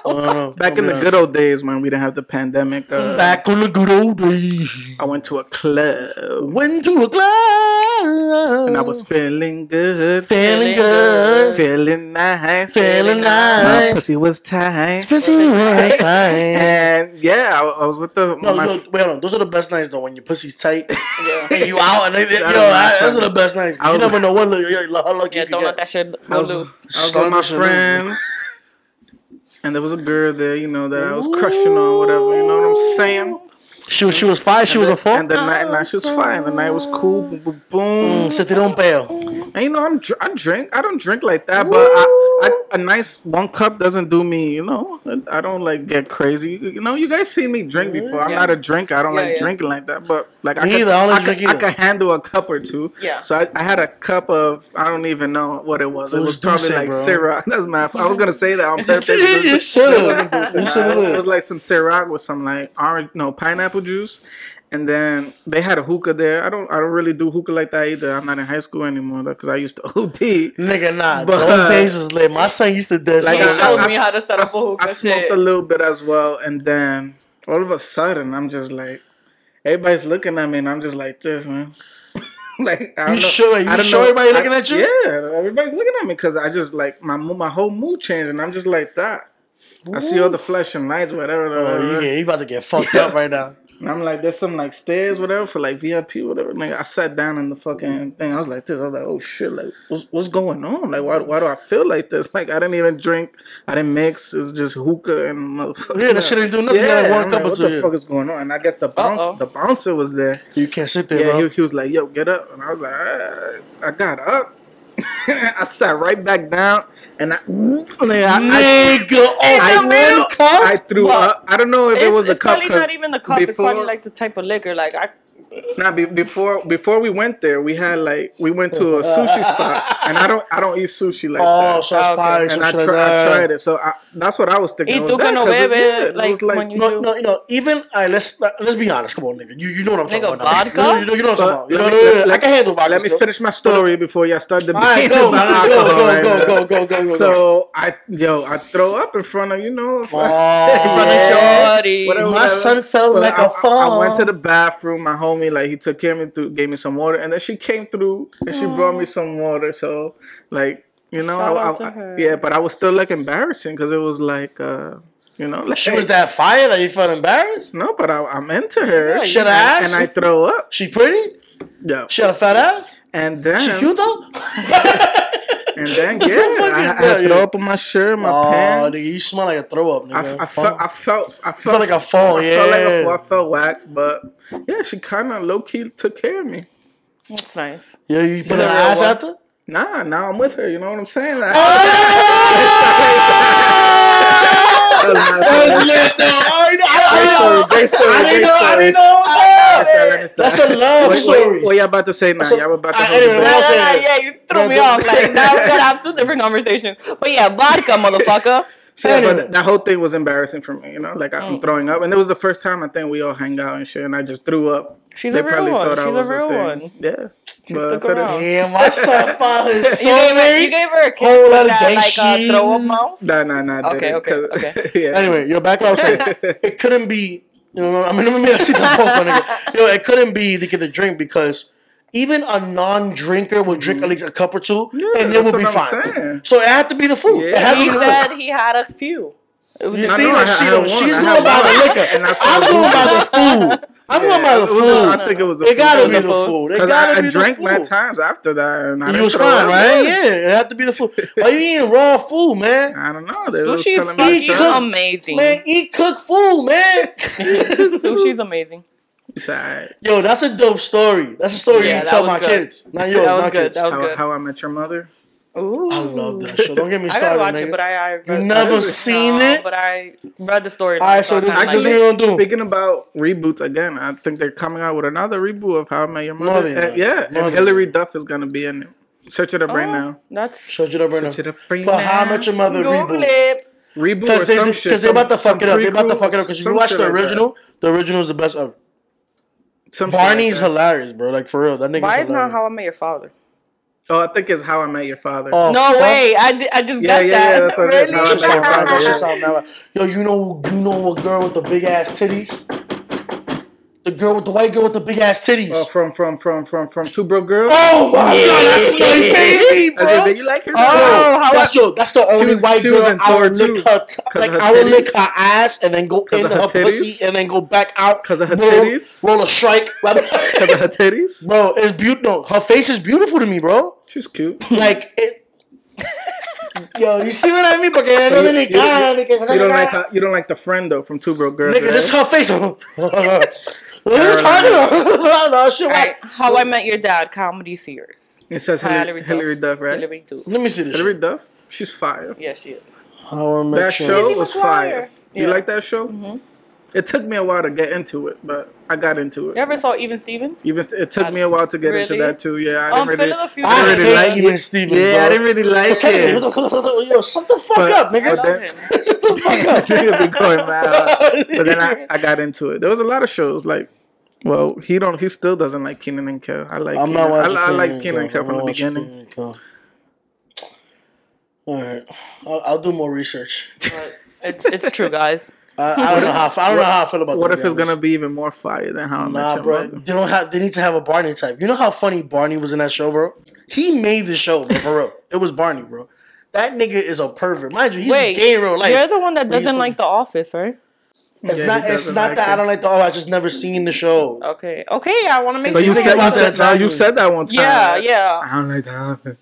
Uh, back in the good old days when we didn't have the pandemic. Uh, back on the good old days. I went to a club Went to a club and I was feeling good, feeling good, feeling nice, feeling My nice. pussy was tight. Pussy was tight. And yeah, I, I was with the No, my, yo, wait, hold on. Those are the best nights though. When your pussy's tight [LAUGHS] [LAUGHS] and you out, and they, yo, That was I, those are the best nights. I You was- never know what look, yo, how lucky Yeah, you don't can let get. that shit I go was, loose. I was Slung with my that shit loose, bro. friends, [LAUGHS] and there was a girl there, you know, that I was crushing on, whatever. You know what I'm saying? She was, she was fine. She was a four. And the night, nah, she was fine. The night was cool. Boom, boom, boom. Mm, se tiró un peo. And you know, I'm dr- I drink. I don't drink like that, but I, I, a nice one cup doesn't do me. You know, I don't like get crazy. You know, you guys see me drink before. I'm Yeah. not a drinker. I don't Yeah, like yeah. drinking like that. But like I Me could, either. I don't I, could, drink I could handle a cup or two. Yeah. So I, I had a cup of I don't even know what it was. It, It was, was probably D'usse, like bro. Ciroc. [LAUGHS] That's my. I was gonna say that on [LAUGHS] purpose. You should've. It wasn't D'usse. You Nah, should've. It was like some Ciroc with some like orange, no pineapple juice. And then they had a hookah there. I don't, I don't really do hookah like that either. I'm not in high school anymore though, because I used to [LAUGHS] OD. Nigga, nah. But- those days was lit. My son used to do Like He like, I- showed I- me how to set I, up a hookah I smoked shit. a little bit as well, and then all of a sudden, I'm just like, everybody's looking at me, and I'm just like this, man. [LAUGHS] like, I don't You know, sure- you I don't sure know- everybody I- looking at you? Yeah, everybody's looking at me because I just like my my whole mood changed, and I'm just like that. I see all the flashing lights, whatever. Oh, you, get, you about to get fucked up right now. And I'm like, there's some like stairs, whatever, for like VIP, whatever. Like, I sat down in the fucking thing. I was like, this. I was like, oh shit, like, what's, what's going on? Like, why, why do I feel like this? Like, I didn't even drink, I didn't mix. It's just hookah and motherfucker. Yeah, that shit ain't do nothing. You had one cup or what the yeah. fuck is going on? And I guess the bounce, Uh-oh. the bouncer was there. You can't sit there, Yeah, bro. he, he was like, yo, get up. And I was like, ah. I got up. [LAUGHS] I sat right back down, and I, nigga, I, Nigga, oh, I, Is it? I, I threw But up. I don't know if It's, it was a cup. it's cup. probably 'cause not even the cup. it's Before, probably like the type of liquor. Like I, Nah, be, before before we went there, we had like we went to a sushi spot, and I don't I don't eat sushi like Oh, that. Oh, so ah, Okay. and I, shit try, like I tried it, so I, that's what I was thinking. Y It was tú que that, no 'cause it- bebes, yeah, it like, was like when you- No, no, you know, even all right, let's let's be honest. Come on, nigga. You you know what I'm talking about. now. vodka? You know, you know what I'm talking about. You know, Let me- no, no, I can handle vodka. Let me finish my story before y'all start All right, debating go, about go, alcohol. go, right go, now. go, go, go, go. So I yo I throw up in front of you know in front, Oh, in front of. Oh, Shorty. My son felt like a fall. I went to the bathroom. My homie like he took care of me through, gave me some water, and then she came through and she brought me some water. So like you know Shout I, out I- to her. yeah, but I was still like embarrassing because it was like uh you know like She was that fire that you felt embarrassed. no, but I, I'm into her. Yeah, Should and, I and? I throw up. She pretty? Yeah, She had a fat ass? and then She cute though? [LAUGHS] [LAUGHS] and then [LAUGHS] yeah, fuck I, is I that, throw up on my shirt, my Oh, pants. nigga, you smell like a throw up, I, nigga. I felt, I felt, I felt, felt like a fall, I felt like a fall. I felt whack, but yeah, she kind of low key took care of me. That's nice. yeah, you put the her ass one. after? Nah, now I'm with her. You know what I'm saying? Like, oh, [LAUGHS] That's lit, though. I already know. Great story, I great didn't know. I didn't know. Let me stop, let me stop. That's a love What, story. what, what y'all about to say now? So- y'all about to I- hold anyway, the what No, no, no, yeah, you threw No, me no. off. Like now we're gonna have two different conversations. But yeah, vodka, motherfucker. So, yeah, but that whole thing was embarrassing for me, you know. Like. I'm throwing up, and it was the first time I think we all hang out and shit, and I just threw up. She's a real one. She's a real thing. one. Yeah, stuck for the- around. Yeah, my [LAUGHS] son found his You gave, her, you gave her a kiss Whole lot with of that gay like uh, shit. throw up mouth. Nah, nah, nah. Okay, didn't, okay, 'cause- okay. [LAUGHS] yeah. Anyway, yo, back what I was saying. [LAUGHS] It couldn't be, you know, I mean, let me see the nigga. Yo, it couldn't be to get the drink because even a non-drinker would drink at mm-hmm. least a cup or two, and it that's would be what fine. saying. So it had to be the food. Yeah. He said food. he had a few. It was You just- see, know, like she don't, she's going by the liquor, And I said I'm going by the food. I'm going by the It was- food. I think it was the food. It gotta be the The food. food. It Because gotta I, I be the drank food. mad times after that, and I You was throw fine, up. right? Yeah, it had to be the food. Why you eating raw food, man? I don't know. They was Sushi's telling me fucking amazing. Man, eat cooked food, man. [LAUGHS] Sushi's amazing. It's alright. Yo, that's a dope story. That's a story Yeah, you tell my good. kids. Not yours, That was my good. kids. That was How, good. how I Met Your Mother. Ooh. I love that show. Don't get me [LAUGHS] I gotta started, watch nigga. it, but I, I read, you never it. seen No, it? But I read the story. Alright, so this- I this is like it. we gonna do. Speaking about reboots again, I think they're coming out with another reboot of How I Met Your No, Mother. they're Uh, yeah, No, and they're Hilary. Duff is gonna be in it. Search it up right Oh, now. That's Search it up right now. Search it up right But How I. Met Your Mother Google reboot. it. Reboot Because or they, some cause shit. they about to fuck it up. They about to fuck it up. Because if you some watch shit the like original, the original is the best ever. Some shit like Barney's hilarious, bro. Like for real, that nigga's Why is not How I Met Your Father? Oh, I think it's How I Met Your Father. Oh, No fuck. way. I, I just Yeah, guessed yeah, that. yeah, that's what it is. How I [LAUGHS] Met Your. Father, That shit yeah. sound mad. Yo, you know, you know a girl with the big ass titties. The girl with the white girl with the big ass titties. Oh, from from from from from Two Broke Girls. Oh my god, that's my baby, I was gonna bro. you like her? Oh, how that's, yo, that's the only was- white girl in I would lick her, t- like her I would lick her ass and then go into her her, pussy and then go back out 'Cause of her titties? Roll a strike, [LAUGHS] Because of her titties. bro. It's beautiful. No, her face is beautiful to me, bro. She's cute. [LAUGHS] Like it. [LAUGHS] Yo, you see what I mean? Porque you, you- you- you don't like her, you don't like the friend though from Two Broke Girls. Nigga, right? this her face. What are you talking about? no, shit, All right. right. How I Met Your Dad comedy series. It says Hilary, Hilary Duff, right? Hilary Duff. Let me see this. Hilary shit. Duff. She's fire. Yeah, she is. How I Met That Your- show Lizzie was McGuire. fire. You like that show? It took me a while to get into it, but I got into it. You it. ever saw Even Stevens? Even it took me a while to get into that too. Yeah, I Um, didn't Phil really. of the Future. I really hate like Even it. Stevens, yeah, I didn't really like Tell it. [LAUGHS] Yo, shut the fuck But- up, nigga. then- [LAUGHS] Shut the fuck up. This nigga be going mad. But then I, I got into it. There was a lot of shows like, well, he don't. He still doesn't like Kenan and Kel. I like. I'm Kenan. not I, watching. I like Kenan Keenan and Kel from the beginning. Kenan and Kel. All right, I'll, I'll do more research. But it's it's true, guys. [LAUGHS] I, I don't know how I don't know how I feel about. What if it's honest. gonna be even more fire than How I Met Nah, Your bro. Mother? They don't have. They need to have a Barney type. You know how funny Barney was in that show, bro. He made the show, bro, for real. It was Barney, bro. That nigga is a pervert. Mind you, he's Wait, gay in real life. you're the one that doesn't like The Office, right? It's Yeah, not. It's doesn't like that it. I don't like the. Oh, I just never seen the show. Okay, okay. I want to make But sure. you said you said that no, you said that one time. Yeah, yeah. I don't like that.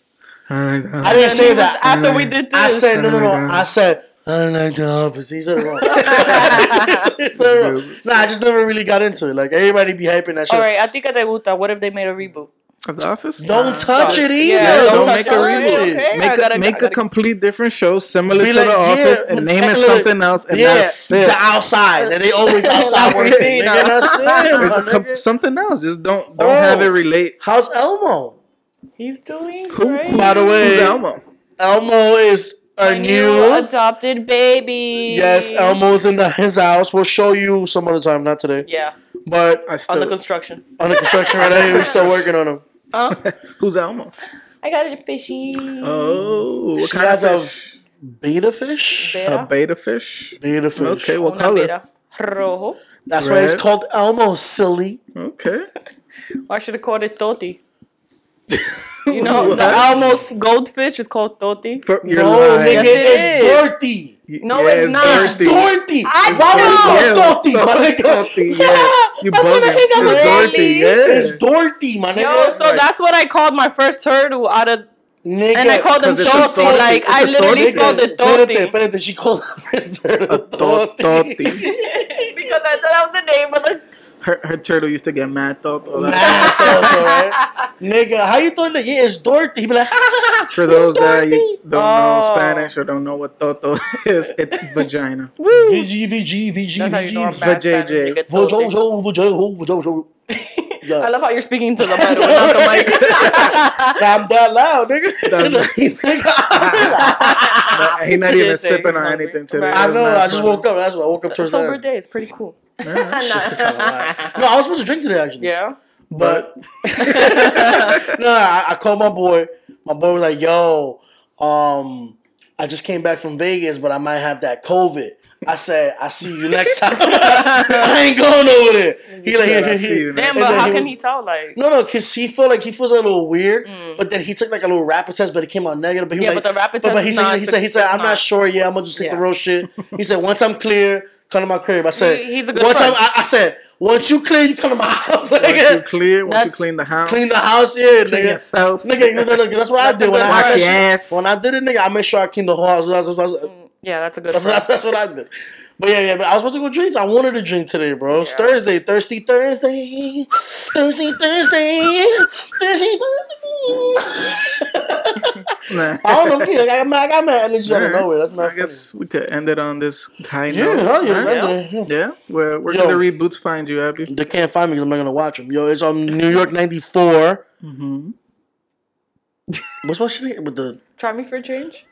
I don't like that. I didn't say that. after we did this. I said no, no, no. My I said I don't like the office. He said it wrong. [LAUGHS] He said it wrong. Nah, I just never really got into it. Like everybody be hyping that shit. All right, I think te gusta. What if they made a reboot? Of The Office. Don't touch it either. Yeah, don't don't make touch a it. reboot. Okay, make I a, gotta- make gotta- complete different show similar to like, The Office yeah, and name it something else, and yeah, that's it. the outside. And they always [LAUGHS] outside working. Nigga, that's it, Com- something else. Just don't don't Oh. have it relate. How's Elmo? He's doing Who, great. By the way, who's Elmo? Elmo is a, A new. new adopted baby. yes, Elmo's in the, his house. We'll show you some other time, not today. Yeah, But I still, on the construction. On the construction right now, we're still working on him. Huh? [LAUGHS] who's Elmo? I got a fishy. Oh, what She kind of has a fish? beta fish. Beta. A beta fish. Beta fish. Okay, what Una color? beta. Rojo. That's why it's called Elmo, silly. Okay. [LAUGHS] I should have called it Toti. [LAUGHS] [LAUGHS] You know, the Almo's goldfish is called Toti. For, you're no, lying. nigga, Yes, it it's is. Dorothy. No, Yeah, it's it's not. It's Dorothy. Dorothy. I Why would [LAUGHS] you Yeah, call Dorothy, my nigga? Dorothy, yeah. You I'm gonna bugging. hang out It's with Dorothy, yeah. It's Dorothy, my nigga. Yo, so that's what I called my first turtle out of, nigga. and I called him 'Cause it's a Toti. Toti. Like It's I a literally Toti. spelled it Espérate, Toti espérate, she called her [LAUGHS] first turtle Dorothy. Dorothy. because I thought that was the name of the. Her, her turtle used to get mad though. though. Like, Mad Toto, right? Nigga, how you thought that? Yeah, it's Dorothy. He be like, ha ha ha. For those that Dorothy. don't know Oh. Spanish or don't know what toto [LAUGHS] is, it's vagina. VG, VG, VG, That's how you know I'm VG. bad Vajayjay. Spanish. nigga, Vojo, Toti. jo, vojo, vojo, vojo. [LAUGHS] I love how you're speaking to the mic, not the mic. [LAUGHS] I'm that loud, nigga. But he not even sipping he's on anything today. I know. I just woke up. That's why I woke up towards Sober day is pretty cool. [LAUGHS] No, I was supposed to drink today actually. Yeah. But [LAUGHS] [LAUGHS] no, I, I called my boy. My boy was like, "Yo, um, I just came back from Vegas, but I might have that COVID." I said, "I see you next time. I ain't going over there." He like, said, "I he, see he, you next Damn, but how he can he tell? Like, No, no, cause he felt like he feels a little weird, but then he took like a little rapid test, but it came out negative. But he Mm. Yeah, was but the rapid but, but he is said, not- he said, he said, I'm not not- sure. Yeah, I'm gonna just take the Yeah. real shit. He said, once I'm clear, come to my crib. I said, He- he's a good once friend. I'm, I, I said, once you clean, you come to my [LAUGHS] house. Once you clear, once you clean the house, Clean the house, yeah, clean nigga. yourself. Nigga, you know, look, that's what I That's a did when I had friend. that Wash your shit. ass. When I did it, nigga, I made sure I cleaned the whole house. That's, that's, that's, yeah, that's a good. that's, [LAUGHS] that's what I did. But yeah, yeah, but I was supposed to go drink. I wanted to drink today, bro. It's Yeah. Thursday, thirsty Thursday, thirsty Thursday, thirsty Thursday. Nah. I don't know. Yeah, I got my, I got my energy out of nowhere. That's my. I guess we could end it on this high Yeah, note. hell yeah, Alright? let's end it. Yeah. Yeah, where where Yo. can the reboots find you, Abby? They can't find me because I'm not gonna watch them. Yo, it's on New York '94. Mm-hmm. What's my shit with the? Try me for a change.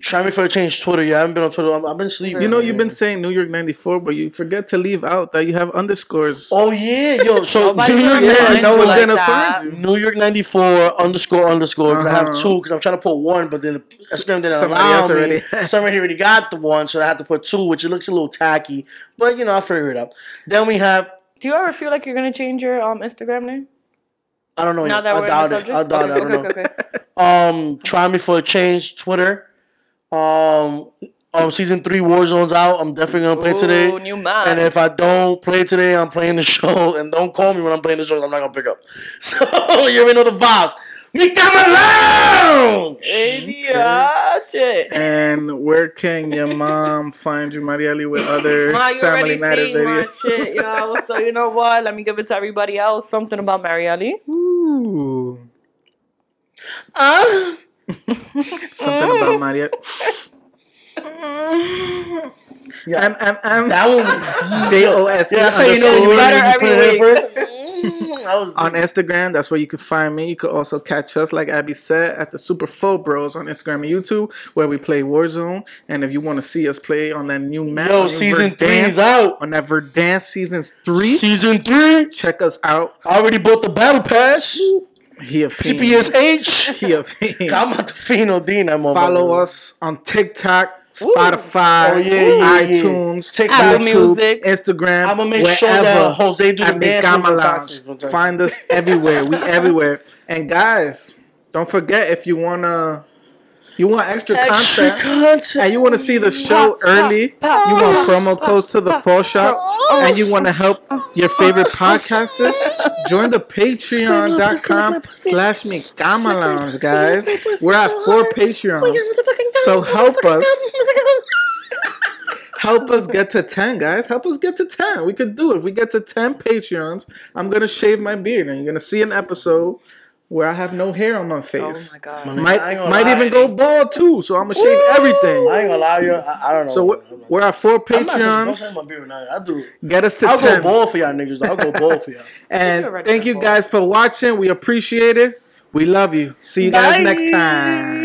Try me for a change. Twitter. Yeah, I haven't been on Twitter. I'm, I've been sleeping. You know, you've been saying New York '94, but you forget to leave out that you have underscores. Oh yeah, yo. So [LAUGHS] Nobody's New York, gonna yeah, find I know you who's like gonna that. find you. New York '94 underscore underscore. 'cause I have Uh-huh. two because I'm trying to put one, but then the Instagram didn't Somebody allow else me. already- [LAUGHS] [LAUGHS] Somebody already got the one, so I had to put two, which it looks a little tacky. But you know, I'll figure it out. Then we have. Do you ever feel like you're gonna change your um Instagram name? I don't know. Now yet. that I we're doubt in the it. subject. I doubt it. I okay, don't okay, know. okay. Um, try me for a change. Twitter. Um, um, season three Warzone's out. I'm definitely gonna play today. New man. And if I don't play today, I'm playing the show. [LAUGHS] And don't call me when I'm playing the show. I'm not gonna pick up. [LAUGHS] So you already know the vibes. Me come lounge. ADH. And where can your mom find you, Marieli, with other Ma, you Family already Matter seen my videos? shit, yo. So you know what? Let me give it to everybody else. Something about Marielle. Ooh, Uh, something about Mariette. yeah, M M M that one was J O S Yeah, that's how you know you Better every every put it in week. first. [LAUGHS] On Instagram. That's where you can find me. You could also catch us, like Abby said, at the Super Full Bros on Instagram and YouTube, where we play Warzone. And if you want to see us play on that new map, Yo, season three is out. on that Verdansk season three. Season three. Check us out. I already bought the battle pass. He a fiend. PPSH. He a fiend. I'm fiend Odin. that motherfucker. Follow us on TikTok, Spotify, Oh, yeah, yeah, yeah. iTunes, TikTok. YouTube, Apple Music. Instagram. I'ma make wherever. sure that Jose do the dance Mikama moves on Lounge. Find us everywhere. We everywhere. And guys, don't forget if you wanna, you want extra, Extra content. content. And you want to see the show early, you want promo codes to the fall shop, and you want to help your favorite podcasters, join the patreon.com slash Mikama Lounge, guys. We're at four Patreons. So help us. Help us get to 10, guys. Help us get to 10. We could do it. If we get to 10 Patreons, I'm going to shave my beard and you're going to see an episode where I have no hair on my Oh face. my god. My Might I might lie. even go bald too. So I'm gonna shave everything. I ain't gonna lie you. I, I don't know. So we're, I'm not- we're at four I'm not touching- don't Patreons. my beard now. I do. Get us to I'll go bald for y'all niggas. though. I'll go [LAUGHS] bald for y'all. And thank you guys for watching. We appreciate it. We love you. See you guys Bye. next time.